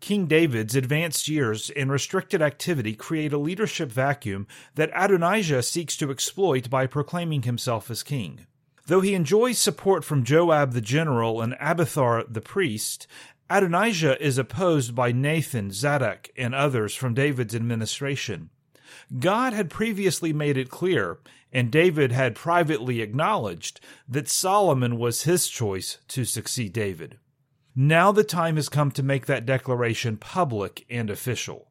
King David's advanced years and restricted activity create a leadership vacuum that Adonijah seeks to exploit by proclaiming himself as king. Though he enjoys support from Joab the general and Abiathar the priest, Adonijah is opposed by Nathan, Zadok, and others from David's administration. God had previously made it clear, and David had privately acknowledged, that Solomon was his choice to succeed David. Now the time has come to make that declaration public and official.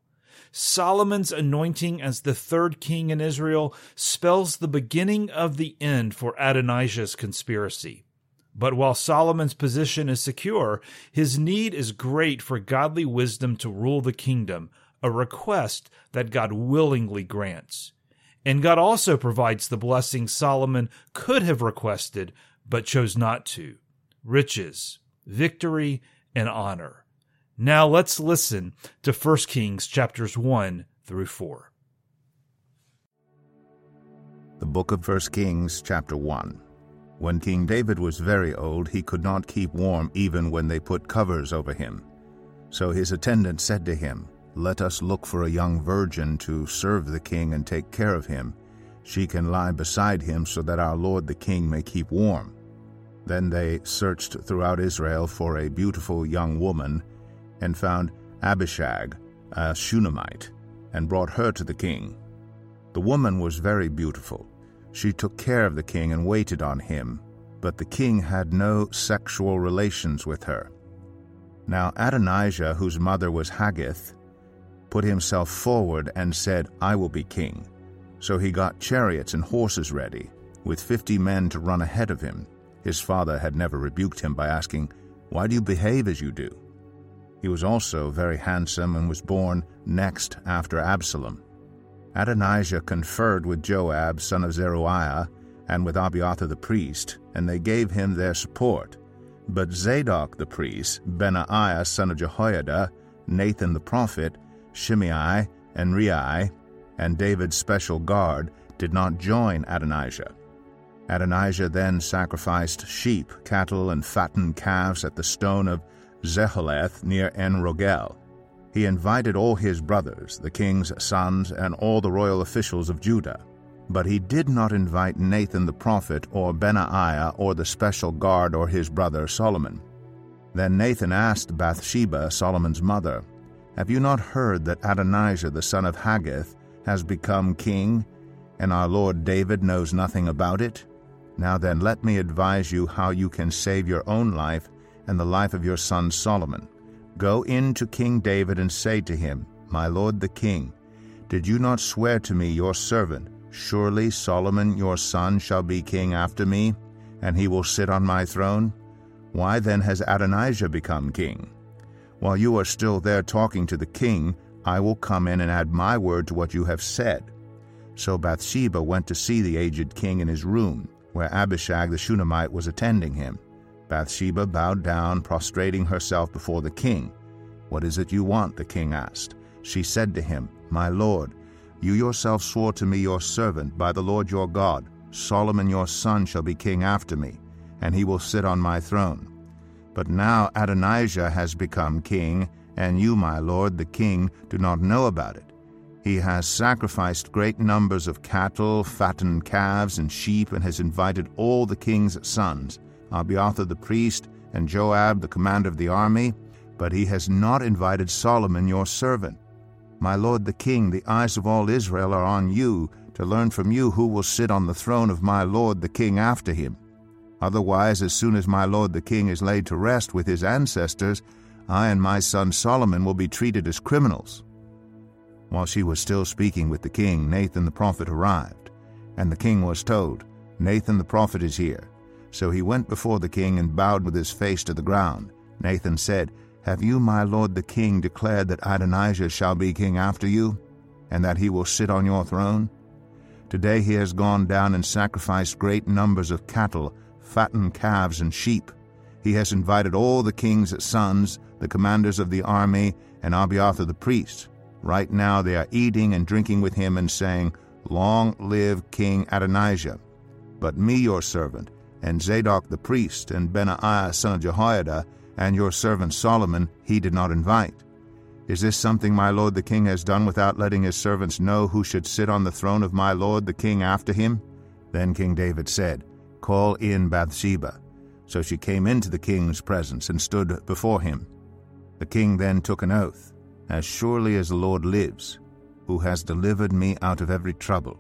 Solomon's anointing as the third king in Israel spells the beginning of the end for Adonijah's conspiracy. But while Solomon's position is secure, his need is great for godly wisdom to rule the kingdom, a request that God willingly grants. And God also provides the blessing Solomon could have requested, but chose not to riches, victory, and honor. Now let's listen to 1 Kings chapters 1 through 4. The book of 1 Kings chapter 1. When King David was very old, he could not keep warm even when they put covers over him. So his attendant said to him, Let us look for a young virgin to serve the king and take care of him. She can lie beside him so that our lord the king may keep warm. Then they searched throughout Israel for a beautiful young woman, and found Abishag, a Shunammite, and brought her to the king. The woman was very beautiful. She took care of the king and waited on him, but the king had no sexual relations with her. Now Adonijah, whose mother was Haggith, put himself forward and said, I will be king. So he got chariots and horses ready, with fifty men to run ahead of him. His father had never rebuked him by asking, Why do you behave as you do? He was also very handsome and was born next after Absalom. Adonijah conferred with Joab, son of Zeruiah, and with Abiathar the priest, and they gave him their support. But Zadok the priest, Benaiah son of Jehoiada, Nathan the prophet, Shimei, and Rei, and David's special guard did not join Adonijah. Adonijah then sacrificed sheep, cattle, and fattened calves at the stone of Zoheleth near En Rogel. He invited all his brothers, the king's sons, and all the royal officials of Judah. But he did not invite Nathan the prophet, or Benaiah, or the special guard, or his brother Solomon. Then Nathan asked Bathsheba, Solomon's mother, Have you not heard that Adonijah the son of Haggith has become king, and our Lord David knows nothing about it? Now then, let me advise you how you can save your own life and the life of your son Solomon. Go in to King David and say to him, My lord the king, did you not swear to me, your servant, Surely Solomon your son shall be king after me, and he will sit on my throne? Why then has Adonijah become king? While you are still there talking to the king, I will come in and add my word to what you have said. So Bathsheba went to see the aged king in his room where Abishag the Shunammite was attending him. Bathsheba bowed down, prostrating herself before the king. What is it you want? the king asked. She said to him, My lord, you yourself swore to me, your servant, by the Lord your God, Solomon your son shall be king after me, and he will sit on my throne. But now Adonijah has become king, and you, my lord, the king, do not know about it. He has sacrificed great numbers of cattle, fattened calves, and sheep, and has invited all the king's sons, Abiathar the priest, and Joab the commander of the army, but he has not invited Solomon your servant. My lord the king, the eyes of all Israel are on you, to learn from you who will sit on the throne of my lord the king after him. Otherwise, as soon as my lord the king is laid to rest with his ancestors, I and my son Solomon will be treated as criminals. While she was still speaking with the king, Nathan the prophet arrived, and the king was told, Nathan the prophet is here. So he went before the king and bowed with his face to the ground. Nathan said, Have you, my lord the king, declared that Adonijah shall be king after you? and that he will sit on your throne? Today he has gone down and sacrificed great numbers of cattle, fattened calves, and sheep. He has invited all the king's sons, the commanders of the army, and Abiathar the priest. Right now they are eating and drinking with him and saying, Long live King Adonijah. But me, your servant, and Zadok the priest, and Benaiah son of Jehoiada, and your servant Solomon, he did not invite. Is this something my lord the king has done without letting his servants know who should sit on the throne of my lord the king after him? Then King David said, Call in Bathsheba. So she came into the king's presence and stood before him. The king then took an oath, As surely as the Lord lives, who has delivered me out of every trouble,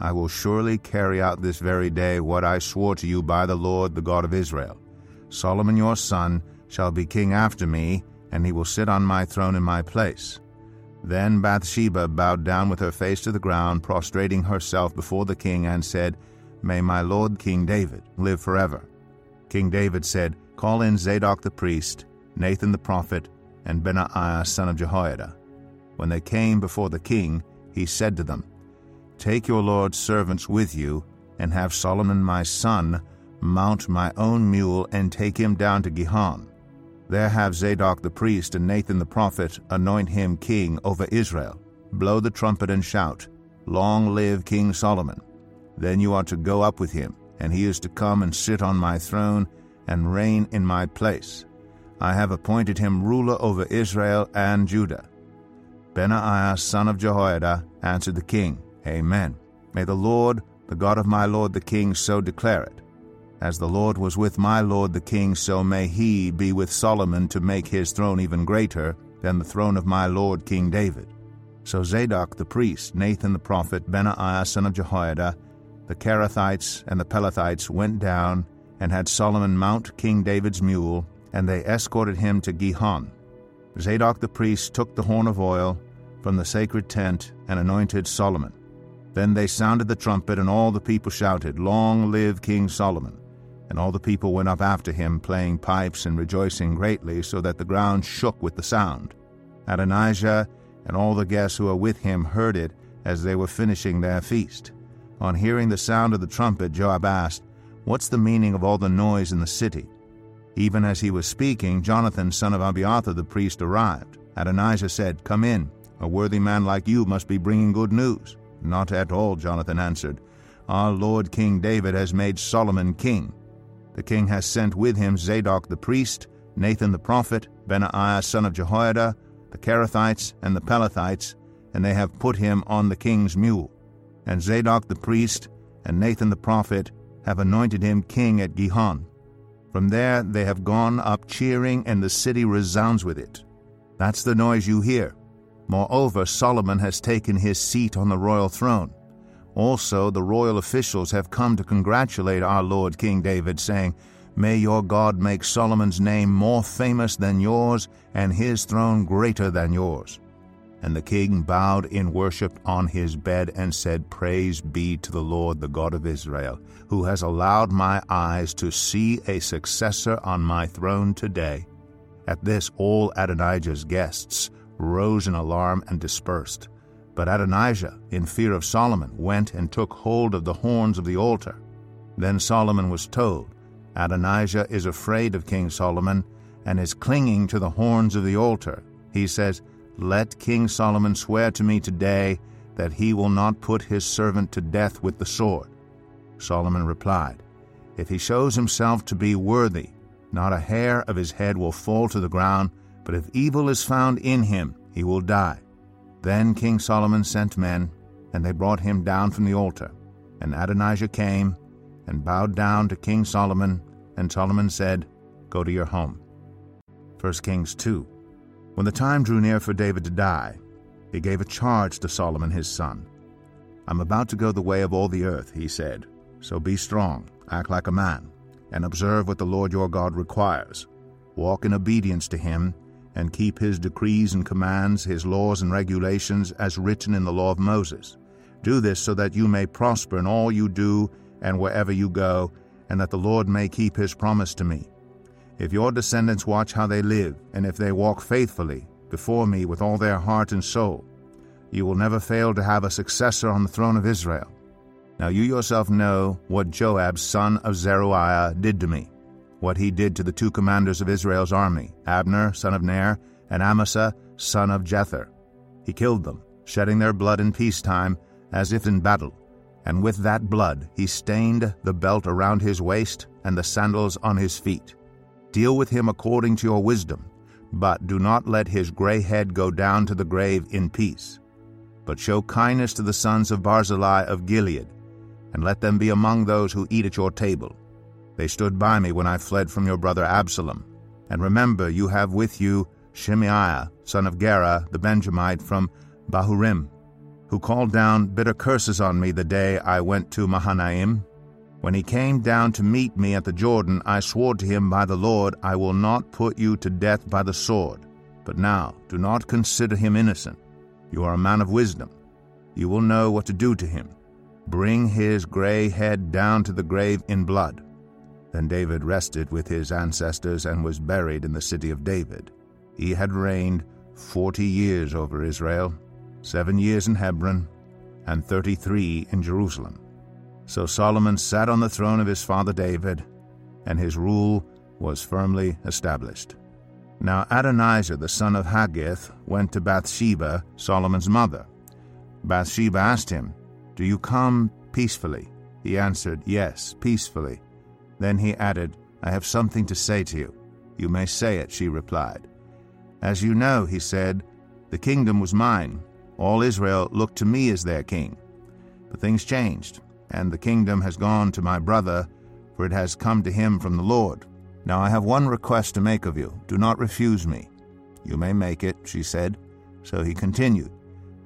I will surely carry out this very day what I swore to you by the Lord, the God of Israel. Solomon your son shall be king after me, and he will sit on my throne in my place. Then Bathsheba bowed down with her face to the ground, prostrating herself before the king, and said, May my lord King David live forever. King David said, Call in Zadok the priest, Nathan the prophet, and Benaiah son of Jehoiada. When they came before the king, he said to them, Take your lord's servants with you, and have Solomon my son mount my own mule and take him down to Gihon. There have Zadok the priest and Nathan the prophet anoint him king over Israel. Blow the trumpet and shout, Long live King Solomon. Then you are to go up with him, and he is to come and sit on my throne and reign in my place. I have appointed him ruler over Israel and Judah. Benaiah son of Jehoiada answered the king, Amen. May the Lord, the God of my lord the king, so declare it. As the Lord was with my lord the king, so may he be with Solomon to make his throne even greater than the throne of my lord King David. So Zadok the priest, Nathan the prophet, Benaiah son of Jehoiada, the Kerethites and the Pelethites went down and had Solomon mount King David's mule, and they escorted him to Gihon. Zadok the priest took the horn of oil from the sacred tent and anointed Solomon. Then they sounded the trumpet, and all the people shouted, Long live King Solomon! And all the people went up after him, playing pipes and rejoicing greatly, so that the ground shook with the sound. Adonijah and all the guests who were with him heard it as they were finishing their feast. On hearing the sound of the trumpet, Joab asked, What's the meaning of all the noise in the city? Even as he was speaking, Jonathan, son of Abiathar the priest, arrived. Adonijah said, Come in. A worthy man like you must be bringing good news. Not at all, Jonathan answered. Our Lord King David has made Solomon king the king has sent with him Zadok the priest, Nathan the prophet, Benaiah son of Jehoiada, the Kerethites, and the Pelethites, and they have put him on the king's mule. And Zadok the priest and Nathan the prophet have anointed him king at Gihon. From there they have gone up cheering, and the city resounds with it. That's the noise you hear. Moreover, Solomon has taken his seat on the royal throne. Also, the royal officials have come to congratulate our Lord King David, saying, May your God make Solomon's name more famous than yours, and his throne greater than yours. And the king bowed in worship on his bed and said, Praise be to the Lord, the God of Israel, who has allowed my eyes to see a successor on my throne today. At this, all Adonijah's guests rose in alarm and dispersed. But Adonijah, in fear of Solomon, went and took hold of the horns of the altar. Then Solomon was told, Adonijah is afraid of King Solomon and is clinging to the horns of the altar. He says, Let King Solomon swear to me today that he will not put his servant to death with the sword. Solomon replied, If he shows himself to be worthy, not a hair of his head will fall to the ground, but if evil is found in him, he will die. Then King Solomon sent men, and they brought him down from the altar. And Adonijah came and bowed down to King Solomon, and Solomon said, Go to your home. 1 Kings 2. When the time drew near for David to die, he gave a charge to Solomon his son. I'm about to go the way of all the earth, he said. So be strong, act like a man, and observe what the Lord your God requires. Walk in obedience to him, and keep his decrees and commands, his laws and regulations, as written in the law of Moses. Do this so that you may prosper in all you do and wherever you go, and that the Lord may keep his promise to me. If your descendants watch how they live, and if they walk faithfully before me with all their heart and soul, You will never fail to have a successor on the throne of Israel. Now you yourself know what Joab, son of Zeruiah, did to me, what he did to the two commanders of Israel's army, Abner, son of Ner, and Amasa, son of Jether. He killed them, shedding their blood in peacetime, as if in battle. And with that blood he stained the belt around his waist and the sandals on his feet. Deal with him according to your wisdom, but do not let his gray head go down to the grave in peace but show kindness to the sons of Barzillai of Gilead, and let them be among those who eat at your table. They stood by me when I fled from your brother Absalom. And remember, you have with you Shimei, son of Gera, the Benjamite from Bahurim, who called down bitter curses on me the day I went to Mahanaim. When he came down to meet me at the Jordan, I swore to him by the Lord, I will not put you to death by the sword. But now do not consider him innocent you are a man of wisdom. You will know what to do to him. Bring his gray head down to the grave in blood. Then David rested with his ancestors and was buried in the city of David. He had reigned forty years over Israel, seven years in Hebron, and thirty three in Jerusalem. So Solomon sat on the throne of his father David, and his rule was firmly established. Now Adonijah the son of Haggith went to Bathsheba, Solomon's mother. Bathsheba asked him, Do you come peacefully? He answered, Yes, peacefully. Then he added, I have something to say to you. You may say it, she replied. As you know, he said, the kingdom was mine. All Israel looked to me as their king. But things changed, and the kingdom has gone to my brother, for it has come to him from the Lord. Now I have one request to make of you. Do not refuse me. You may make it, she said. So he continued,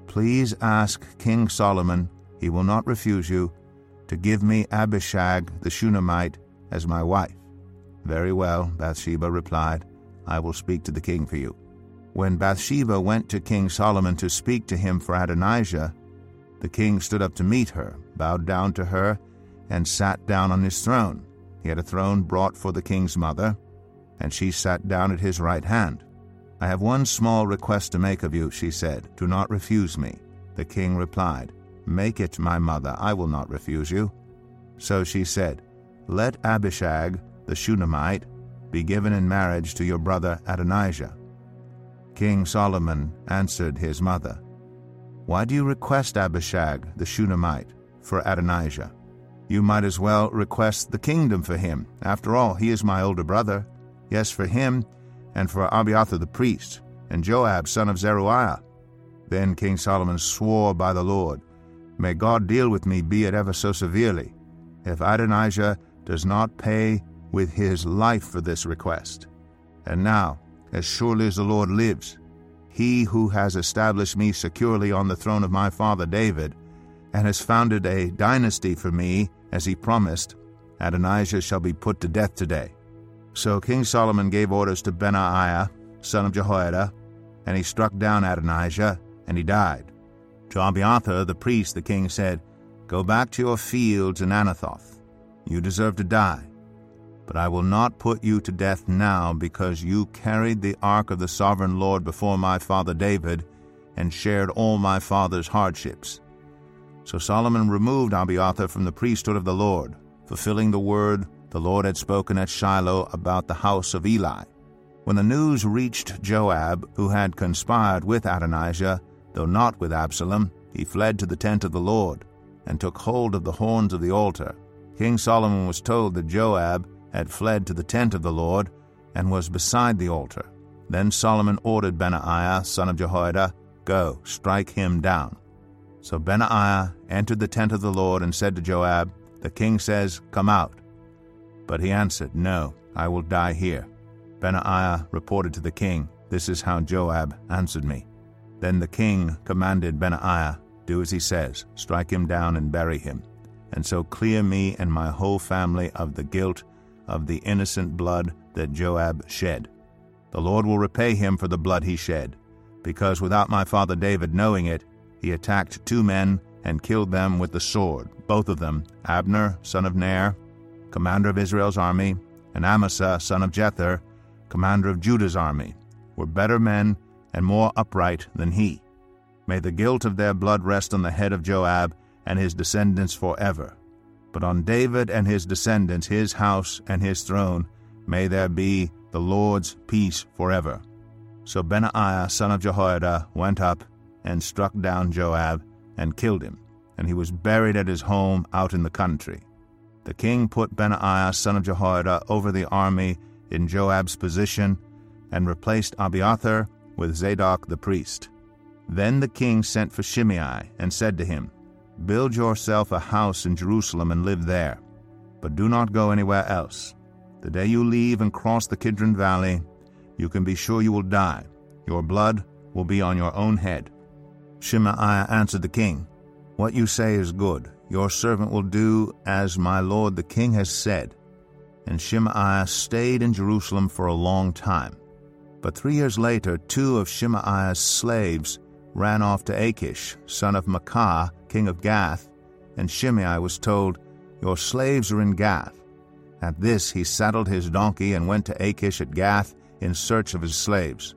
Please ask King Solomon, he will not refuse you, to give me Abishag the Shunammite as my wife. Very well, Bathsheba replied, I will speak to the king for you. When Bathsheba went to King Solomon to speak to him for Adonijah, the king stood up to meet her, bowed down to her, and sat down on his throne. He had a throne brought for the king's mother, and she sat down at his right hand. I have one small request to make of you, she said. Do not refuse me. The king replied, Make it my mother, I will not refuse you. So she said, Let Abishag, the Shunammite, be given in marriage to your brother Adonijah. King Solomon answered his mother, Why do you request Abishag, the Shunammite, for Adonijah? You might as well request the kingdom for him. After all, he is my older brother. Yes, for him, and for Abiathar the priest, and Joab son of Zeruiah. Then King Solomon swore by the Lord, May God deal with me, be it ever so severely, if Adonijah does not pay with his life for this request. And now, as surely as the Lord lives, he who has established me securely on the throne of my father David, and has founded a dynasty for me, as he promised, Adonijah shall be put to death today. So King Solomon gave orders to Benaiah, son of Jehoiada, and he struck down Adonijah, and he died. To Abiathar the priest the king said, Go back to your fields in Anathoth. You deserve to die. But I will not put you to death now, because you carried the ark of the sovereign Lord before my father David, and shared all my father's hardships. So Solomon removed Abiathar from the priesthood of the Lord, fulfilling the word the Lord had spoken at Shiloh about the house of Eli. When the news reached Joab, who had conspired with Adonijah, though not with Absalom, he fled to the tent of the Lord, and took hold of the horns of the altar. King Solomon was told that Joab had fled to the tent of the Lord, and was beside the altar. Then Solomon ordered Benaiah, son of Jehoiada, Go, strike him down. So Benaiah entered the tent of the Lord and said to Joab, The king says, Come out. But he answered, No, I will die here. Benaiah reported to the king, This is how Joab answered me. Then the king commanded Benaiah, Do as he says, strike him down and bury him, and so clear me and my whole family of the guilt of the innocent blood that Joab shed. The Lord will repay him for the blood he shed, because without my father David knowing it, he attacked two men and killed them with the sword, both of them, Abner, son of Ner, commander of Israel's army, and Amasa, son of Jether, commander of Judah's army, were better men and more upright than he. May the guilt of their blood rest on the head of Joab and his descendants forever. But on David and his descendants, his house and his throne, may there be the Lord's peace forever. So Benaiah son of Jehoiada went up and struck down Joab and killed him, and he was buried at his home out in the country. The king put Benaiah son of Jehoiada over the army in Joab's position and replaced Abiathar with Zadok the priest. Then the king sent for Shimei and said to him, Build yourself a house in Jerusalem and live there, but do not go anywhere else. The day you leave and cross the Kidron Valley, you can be sure you will die. Your blood will be on your own head. Shimei answered the king, What you say is good. Your servant will do as my lord the king has said. And Shimei stayed in Jerusalem for a long time. But three years later, two of Shimei's slaves ran off to Achish, son of Maakah, king of Gath, and Shimei was told, Your slaves are in Gath. At this he saddled his donkey and went to Achish at Gath in search of his slaves.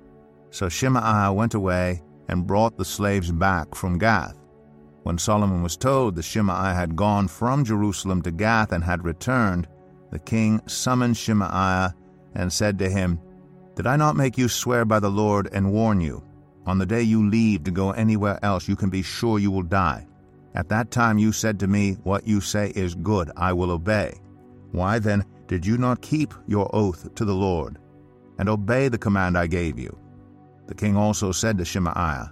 So Shimei went away and brought the slaves back from Gath. When Solomon was told that Shimei had gone from Jerusalem to Gath and had returned, the king summoned Shimei and said to him, Did I not make you swear by the Lord and warn you? On the day you leave to go anywhere else, you can be sure you will die. At that time you said to me, What you say is good, I will obey. Why then did you not keep your oath to the Lord, and obey the command I gave you? The king also said to Shimei,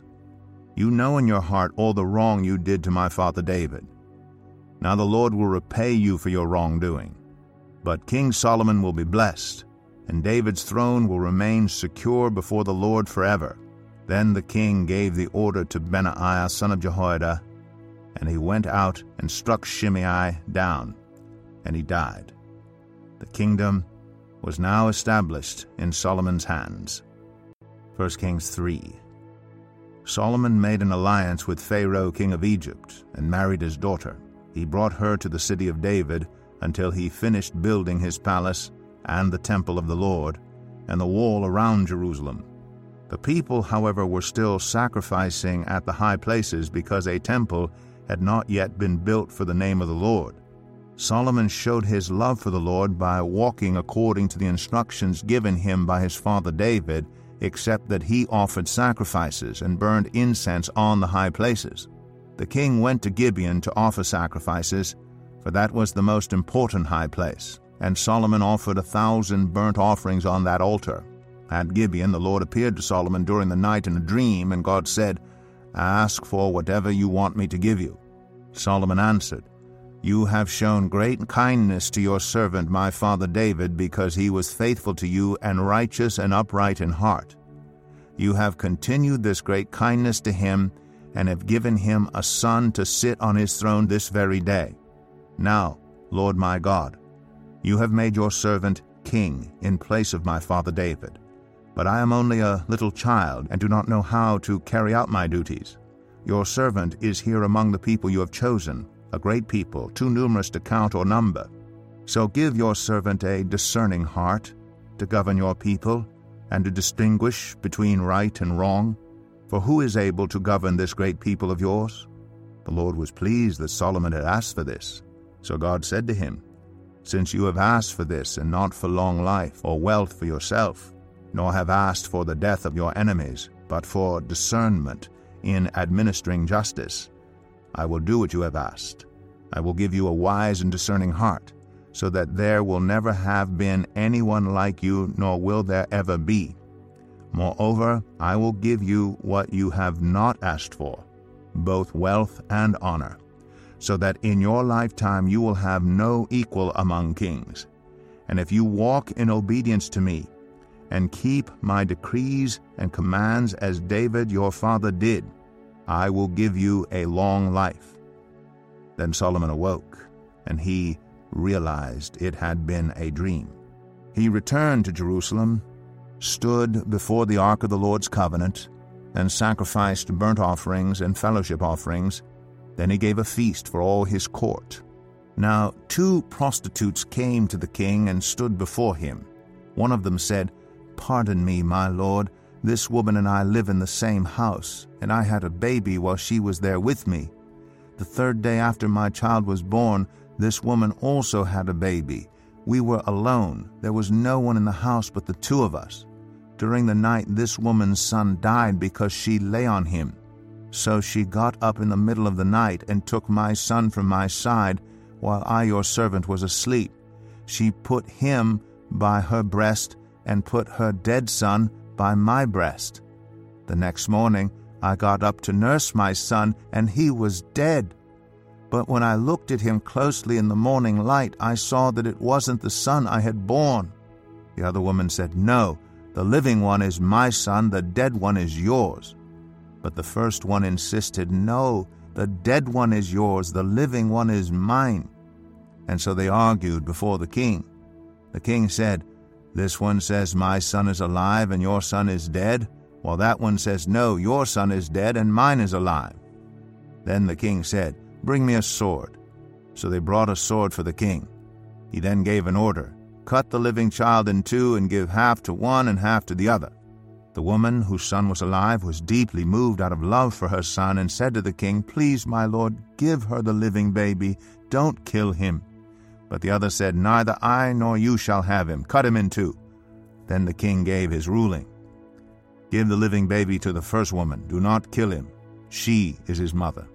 You know in your heart all the wrong you did to my father David. Now the Lord will repay you for your wrongdoing. But King Solomon will be blessed, and David's throne will remain secure before the Lord forever. Then the king gave the order to Benaiah son of Jehoiada, and he went out and struck Shimei down, and he died. The kingdom was now established in Solomon's hands. 1 Kings 3 Solomon made an alliance with Pharaoh king of Egypt and married his daughter. He brought her to the city of David until he finished building his palace and the temple of the Lord and the wall around Jerusalem. The people, however, were still sacrificing at the high places because a temple had not yet been built for the name of the Lord. Solomon showed his love for the Lord by walking according to the instructions given him by his father David, except that he offered sacrifices and burned incense on the high places. The king went to Gibeon to offer sacrifices, for that was the most important high place, and Solomon offered a thousand burnt offerings on that altar. At Gibeon, the Lord appeared to Solomon during the night in a dream, and God said, Ask for whatever you want me to give you. Solomon answered, You have shown great kindness to your servant my father David, because he was faithful to you and righteous and upright in heart. You have continued this great kindness to him, and have given him a son to sit on his throne this very day. Now, Lord my God, you have made your servant king in place of my father David. But I am only a little child, and do not know how to carry out my duties. Your servant is here among the people you have chosen, a great people, too numerous to count or number. So give your servant a discerning heart to govern your people, and to distinguish between right and wrong. For who is able to govern this great people of yours? The Lord was pleased that Solomon had asked for this. So God said to him, Since you have asked for this, and not for long life or wealth for yourself, nor have asked for the death of your enemies, but for discernment in administering justice. I will do what you have asked. I will give you a wise and discerning heart, so that there will never have been anyone like you, nor will there ever be. Moreover, I will give you what you have not asked for, both wealth and honor, so that in your lifetime you will have no equal among kings. And if you walk in obedience to me, and keep my decrees and commands as David your father did, I will give you a long life. Then Solomon awoke, and he realized it had been a dream. He returned to Jerusalem, stood before the ark of the Lord's covenant, and sacrificed burnt offerings and fellowship offerings. Then he gave a feast for all his court. Now two prostitutes came to the king and stood before him. One of them said, Pardon me, my lord, This woman and I live in the same house, and I had a baby while she was there with me. The third day after my child was born, this woman also had a baby. We were alone. There was no one in the house but the two of us. During the night, this woman's son died because she lay on him. So she got up in the middle of the night and took my son from my side while I, your servant, was asleep. She put him by her breast and put her dead son by my breast. The next morning, I got up to nurse my son, and he was dead. But when I looked at him closely in the morning light, I saw that it wasn't the son I had borne. The other woman said, No, the living one is my son, the dead one is yours. But the first one insisted, No, the dead one is yours, the living one is mine. And so they argued before the king. The king said, This one says, My son is alive and your son is dead while that one says, No, your son is dead, and mine is alive. Then the king said, Bring me a sword. So they brought a sword for the king. He then gave an order Cut the living child in two, and give half to one and half to the other. The woman whose son was alive was deeply moved out of love for her son, and said to the king, Please, my lord, give her the living baby. Don't kill him. But the other said, Neither I nor you shall have him. Cut him in two. Then the king gave his ruling. Give the living baby to the first woman. Do not kill him. She is his mother.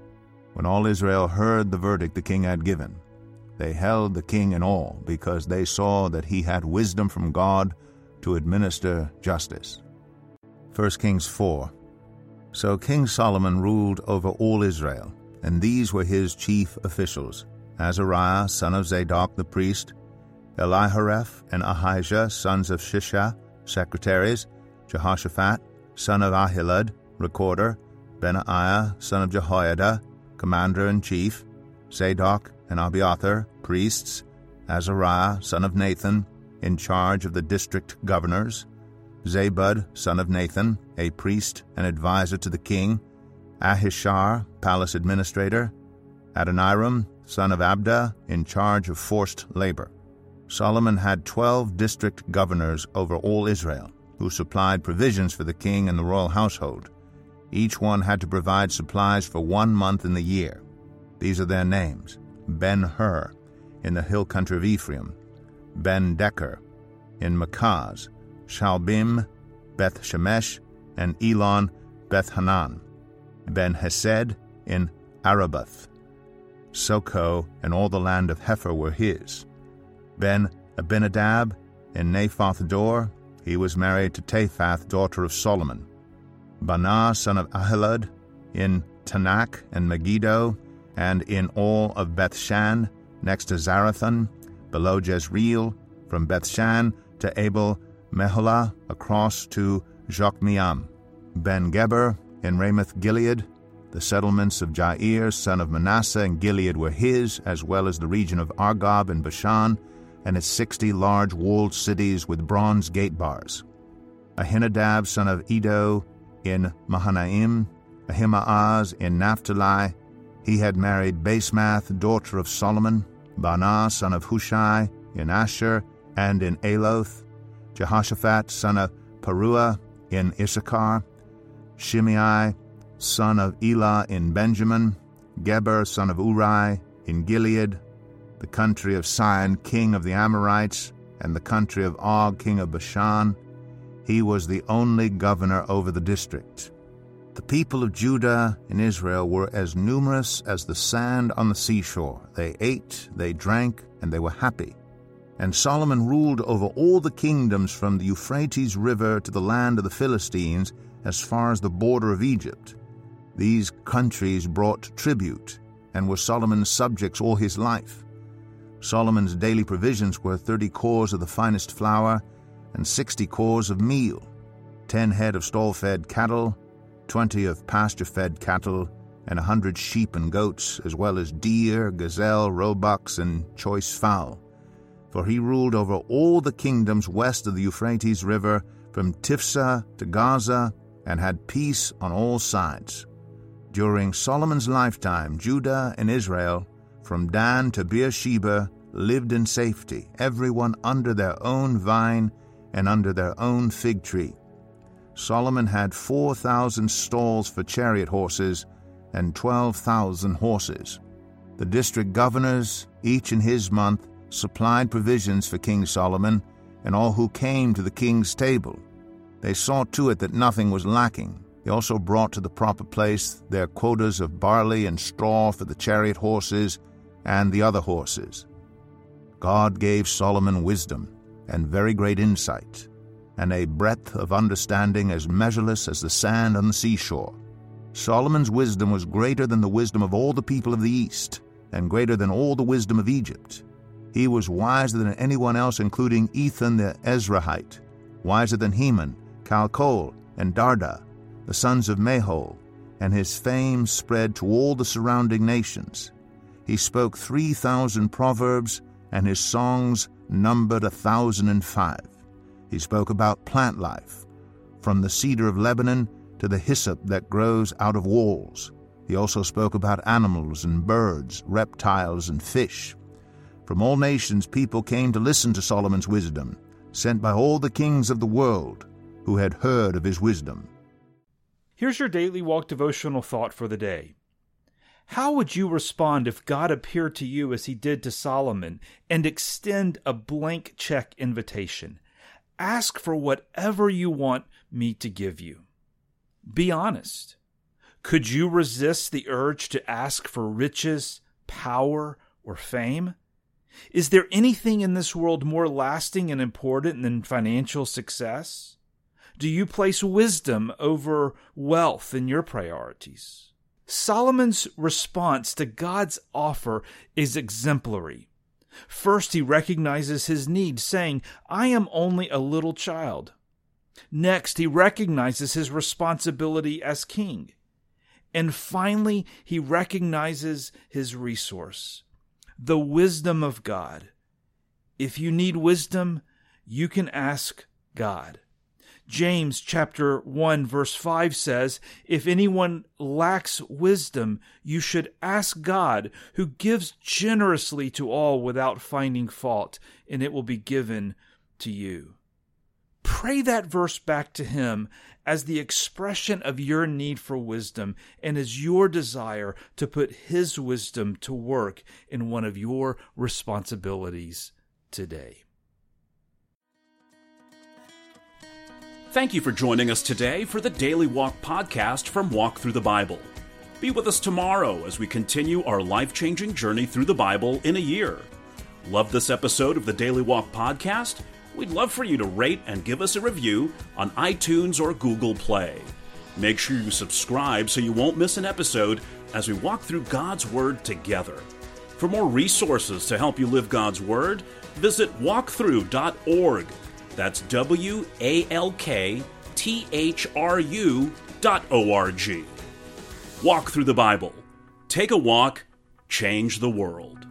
When all Israel heard the verdict the king had given, they held the king in awe because they saw that he had wisdom from God to administer justice. 1 Kings 4 So King Solomon ruled over all Israel, and these were his chief officials Azariah, son of Zadok the priest, Elihoreph and Ahijah, sons of Shisha, secretaries, Jehoshaphat, son of Ahilud, recorder, Benaiah, son of Jehoiada, commander in chief, Zadok and Abiathar, priests, Azariah, son of Nathan, in charge of the district governors, Zabud, son of Nathan, a priest and adviser to the king, Ahishar, palace administrator, Adoniram, son of Abda, in charge of forced labor. Solomon had twelve district governors over all Israel who supplied provisions for the king and the royal household. Each one had to provide supplies for one month in the year. These are their names Ben Hur, in the hill country of Ephraim, Ben Deker, in Makaz, Shaalbim, Beth Shemesh, and Elon Beth Hanan, Ben Hesed, in Arubboth. Soco and all the land of Hepher were his. Ben Abinadab in Naphoth Dor, he was married to Taphath, daughter of Solomon. Baanah, son of Ahilud, in Taanach and Megiddo, and in all of Bethshan, next to Zarethan, below Jezreel, from Bethshan to Abel Meholah, across to Jokmeam. Ben Geber, in Ramoth Gilead, the settlements of Jair, son of Manasseh, and Gilead were his, as well as the region of Argob and Bashan, and its sixty large walled cities with bronze gate bars. Ahinadab son of Iddo in Mahanaim, Ahimaaz in Naphtali. He had married Basemath, daughter of Solomon, Baanah son of Hushai in Asher and in Aloth, Jehoshaphat son of Paruah in Issachar, Shimei son of Elah in Benjamin, Geber son of Uri in Gilead, the country of Sihon, king of the Amorites, and the country of Og, king of Bashan. He was the only governor over the district. The people of Judah and Israel were as numerous as the sand on the seashore. They ate, they drank, and they were happy. And Solomon ruled over all the kingdoms from the Euphrates River to the land of the Philistines as far as the border of Egypt. These countries brought tribute and were Solomon's subjects all his life. Solomon's daily provisions were thirty cors of the finest flour and sixty cors of meal, ten head of stall fed cattle, twenty of pasture fed cattle, and a hundred sheep and goats, as well as deer, gazelle, roebucks, and choice fowl. For he ruled over all the kingdoms west of the Euphrates River, from Tiphsah to Gaza, and had peace on all sides. During Solomon's lifetime, Judah and Israel from Dan to Beersheba, lived in safety, everyone under their own vine and under their own fig tree. Solomon had 4,000 stalls for chariot horses and 12,000 horses. The district governors, each in his month, supplied provisions for King Solomon and all who came to the king's table. They saw to it that nothing was lacking. They also brought to the proper place their quotas of barley and straw for the chariot horses and the other horses. God gave Solomon wisdom and very great insight, and a breadth of understanding as measureless as the sand on the seashore. Solomon's wisdom was greater than the wisdom of all the people of the East, and greater than all the wisdom of Egypt. He was wiser than anyone else, including Ethan the Ezrahite, wiser than Heman, Calcol, and Darda, the sons of Mahol, and his fame spread to all the surrounding nations. He spoke three thousand proverbs, and his songs numbered a thousand and five. He spoke about plant life, from the cedar of Lebanon to the hyssop that grows out of walls. He also spoke about animals and birds, reptiles and fish. From all nations people came to listen to Solomon's wisdom, sent by all the kings of the world who had heard of his wisdom. Here's your daily walk devotional thought for the day. How would you respond if God appeared to you as he did to Solomon and extend a blank check invitation? Ask for whatever you want me to give you. Be honest. Could you resist the urge to ask for riches, power, or fame? Is there anything in this world more lasting and important than financial success? Do you place wisdom over wealth in your priorities? Solomon's response to God's offer is exemplary. First, he recognizes his need, saying, I am only a little child. Next, he recognizes his responsibility as king. And finally, he recognizes his resource, the wisdom of God. If you need wisdom, you can ask God. James chapter 1 verse 5 says, If anyone lacks wisdom, you should ask God, who gives generously to all without finding fault, and it will be given to you. Pray that verse back to Him as the expression of your need for wisdom and as your desire to put His wisdom to work in one of your responsibilities today. Thank you for joining us today for the Daily Walk podcast from Walk Through the Bible. Be with us tomorrow as we continue our life changing journey through the Bible in a year. Love this episode of the Daily Walk podcast? We'd love for you to rate and give us a review on iTunes or Google Play. Make sure you subscribe so you won't miss an episode as we walk through God's Word together. For more resources to help you live God's Word, visit walkthru.org that's W A L K T H R U dot O R G. Walk through the Bible. Take a walk, change the world.